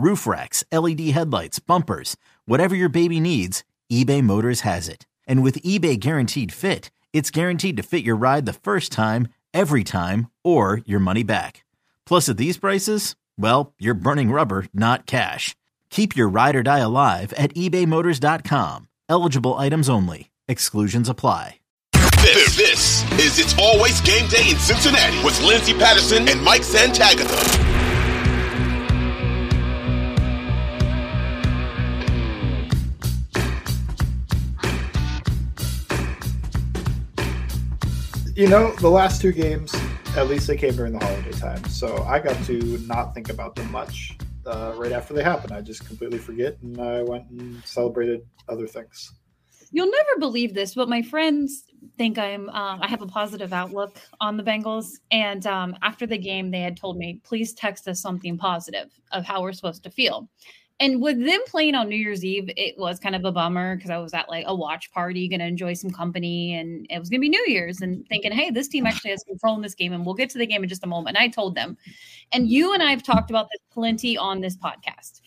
roof racks, LED headlights, bumpers, whatever your baby needs, eBay Motors has it. And with eBay Guaranteed Fit, it's guaranteed to fit your ride the first time, every time, or your money back. Plus, at these prices, well, you're burning rubber, not cash. Keep your ride or die alive at ebaymotors.com. Eligible items only. Exclusions apply. This, this is It's Always Game Day in Cincinnati with Lindsay Patterson and Mike Santagata. You know, the last two games, at least they came during the holiday time. So I got to not think about them much uh, right after they happened. I just completely forget and I went and celebrated other things. You'll never believe this, but my friends think I'm uh, I have a positive outlook on the Bengals. And um, after the game, they had told me, please text us something positive of how we're supposed to feel. And with them playing on New Year's Eve, it was kind of a bummer because I was at like a watch party, going to enjoy some company, and it was going to be New Year's, and thinking, hey, this team actually has control in this game, and we'll get to the game in just a moment. And I told them, and you and I have talked about this plenty on this podcast.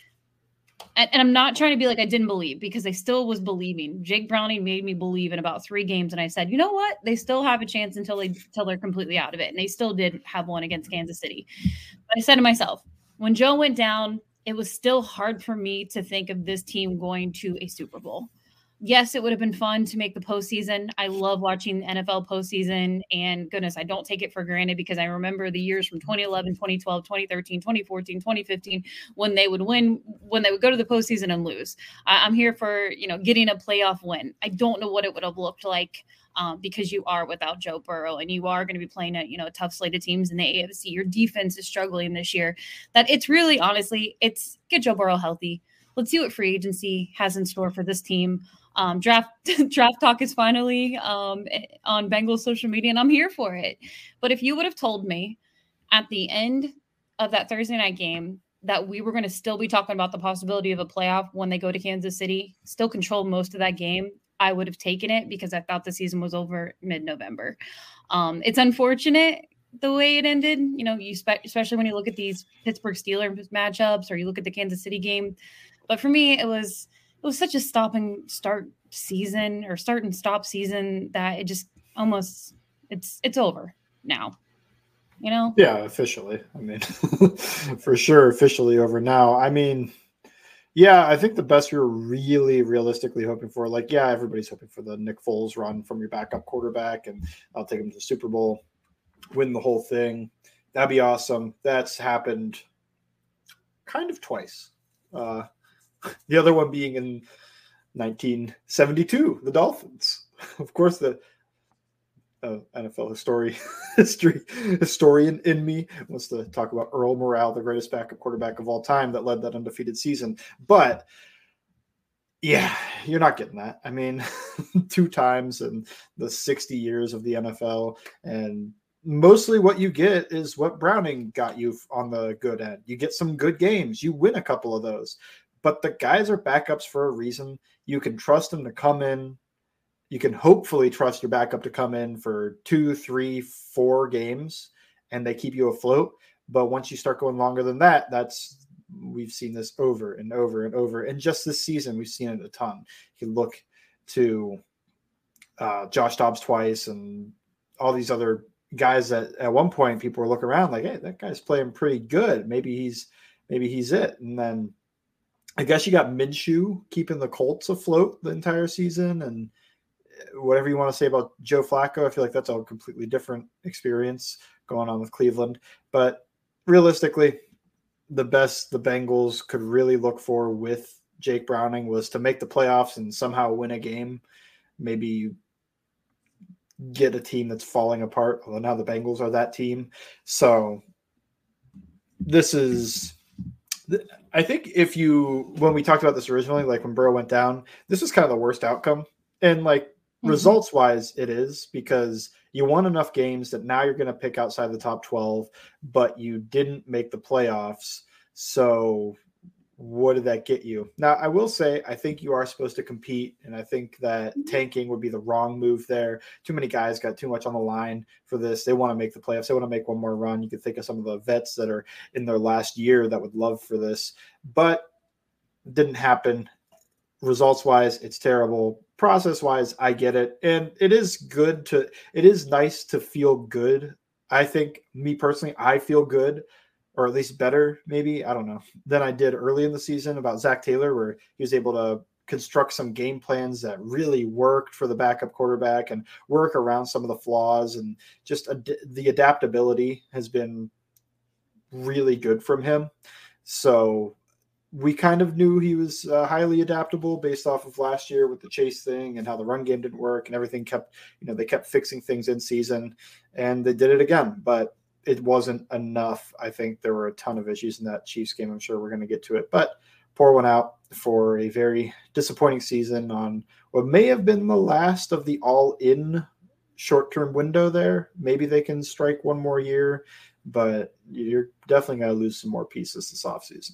And, and I'm not trying to be like I didn't believe because I still was believing. Jake Browning made me believe in about three games, and I said, you know what? They still have a chance until they until they're completely out of it, and they still did have one against Kansas City. But I said to myself, when Joe went down, it was still hard for me to think of this team going to a Super Bowl. Yes, it would have been fun to make the postseason. I love watching the NFL postseason. And goodness, I don't take it for granted because I remember the years from 2011, 2012, 2013, 2014, 2015 when they would win, when they would go to the postseason and lose. I'm here for, you know, getting a playoff win. I don't know what it would have looked like um, because you are without Joe Burrow and you are going to be playing a you know a tough slate of teams in the AFC. Your defense is struggling this year. That it's really honestly, it's get Joe Burrow healthy. Let's see what free agency has in store for this team. Um, draft draft talk is finally um, eh, on Bengals social media, and I'm here for it. But if you would have told me at the end of that Thursday night game that we were going to still be talking about the possibility of a playoff when they go to Kansas City, still control most of that game, I would have taken it because I thought the season was over mid November. Um, it's unfortunate the way it ended. You know, you spe- especially when you look at these Pittsburgh Steelers matchups or you look at the Kansas City game. But for me, it was it was such a stop and start season or start and stop season that it just almost it's it's over now. You know? Yeah, officially. I mean, for sure, officially over now. I mean, yeah, I think the best we were really realistically hoping for, like, yeah, everybody's hoping for the Nick Foles run from your backup quarterback, and I'll take him to the Super Bowl, win the whole thing. That'd be awesome. That's happened kind of twice. Uh, the other one being in 1972, the Dolphins. Of course, the uh, NFL history, history historian in me wants to talk about Earl Morrall, the greatest backup quarterback of all time that led that undefeated season. But yeah, you're not getting that. I mean, two times in the 60 years of the NFL, and mostly what you get is what Browning got you on the good end. You get some good games, you win a couple of those, but the guys are backups for a reason. You can trust them to come in you can hopefully trust your backup to come in for two, three, four games and they keep you afloat. But once you start going longer than that, that's we've seen this over and over and over. And just this season, we've seen it a ton. You look to uh, Josh Dobbs twice and all these other guys that at one point people were looking around like, hey, that guy's playing pretty good. Maybe he's maybe he's it. And then I guess you got Minshew keeping the Colts afloat the entire season and whatever you want to say about Joe Flacco, I feel like that's a completely different experience going on with Cleveland. But realistically, the best the Bengals could really look for with Jake Browning was to make the playoffs and somehow win a game. Maybe get a team that's falling apart. Although now the Bengals are that team. So this is I think if you when we talked about this originally, like when Burrow went down, this was kind of the worst outcome. And like mm-hmm. results wise, it is because you won enough games that now you're going to pick outside the top 12, but you didn't make the playoffs. So what did that get you? Now, I will say, I think you are supposed to compete, and I think that mm-hmm. tanking would be the wrong move there. Too many guys got too much on the line for this. They want to make the playoffs. They want to make one more run. You could think of some of the vets that are in their last year that would love for this, but didn't happen. Results wise, it's terrible. Process wise, I get it. And it is good to, it is nice to feel good. I think, me personally, I feel good or at least better, maybe I don't know, than I did early in the season about Zac Taylor, where he was able to construct some game plans that really worked for the backup quarterback and work around some of the flaws and just ad- the adaptability has been really good from him. So we kind of knew he was uh, highly adaptable based off of last year with the chase thing and how the run game didn't work and everything kept, you know, they kept fixing things in season and they did it again. But it wasn't enough. I think there were a ton of issues in that Chiefs game. I'm sure we're going to get to it, but pour one out for a very disappointing season on what may have been the last of the all in short term window there. Maybe they can strike one more year, but you're definitely going to lose some more pieces this offseason.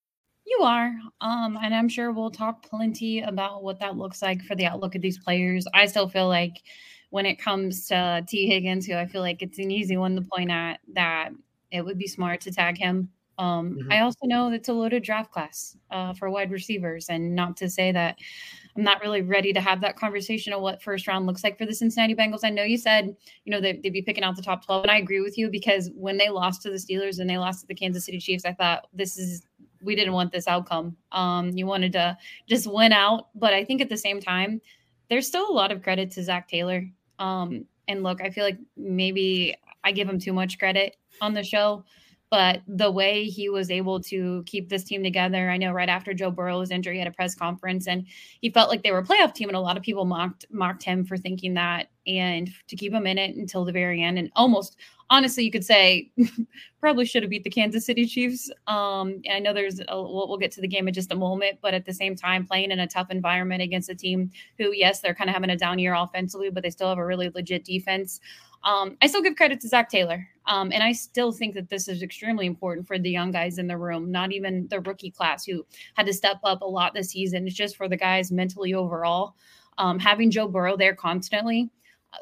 You are. Um, and I'm sure we'll talk plenty about what that looks like for the outlook of these players. I still feel like when it comes to Tee Higgins, who I feel like it's an easy one to point at, that it would be smart to tag him. Um, mm-hmm. I also know it's a loaded draft class uh, for wide receivers, and not to say that I'm not really ready to have that conversation of what first round looks like for the Cincinnati Bengals. I know you said, you know, they, would be picking out the top 12, and I agree with you because when they lost to the Steelers and they lost to the Kansas City Chiefs, I thought this is we didn't want this outcome. Um, you wanted to just win out, but I think at the same time, there's still a lot of credit to Zac Taylor. Um, and look, I feel like maybe I give him too much credit on the show, but the way he was able to keep this team together, I know right after Joe Burrow's injury, he had a press conference and he felt like they were a playoff team, and a lot of people mocked mocked him for thinking that, and to keep him in it until the very end, and almost honestly, you could say probably should have beat the Kansas City Chiefs. Um, I know there's a, we'll, we'll, get to the game in just a moment, but at the same time, playing in a tough environment against a team who, yes, they're kind of having a down year offensively, but they still have a really legit defense. Um, I still give credit to Zac Taylor. Um, and I still think that this is extremely important for the young guys in the room, not even the rookie class who had to step up a lot this season. It's just for the guys mentally overall. Um, having Joe Burrow there constantly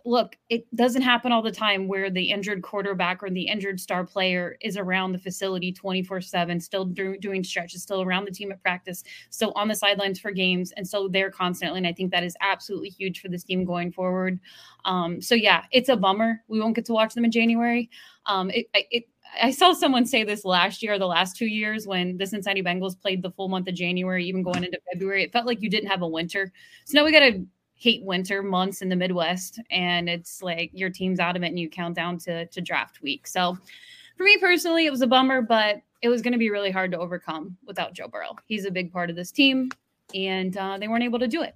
look, it doesn't happen all the time where the injured quarterback or the injured star player is around the facility 24 7, still do, doing stretches, still around the team at practice, still on the sidelines for games. And so they're constantly. And I think that is absolutely huge for this team going forward. Um, so, yeah, it's a bummer. We won't get to watch them in January. Um, it, it, I saw someone say this last year, or the last two years, when the Cincinnati Bengals played the full month of January, even going into February. It felt like you didn't have a winter. So now we got to hate winter months in the Midwest, and it's like your team's out of it, and you count down to to draft week. So, for me personally, it was a bummer, but it was going to be really hard to overcome without Joe Burrow. He's a big part of this team, and uh, they weren't able to do it.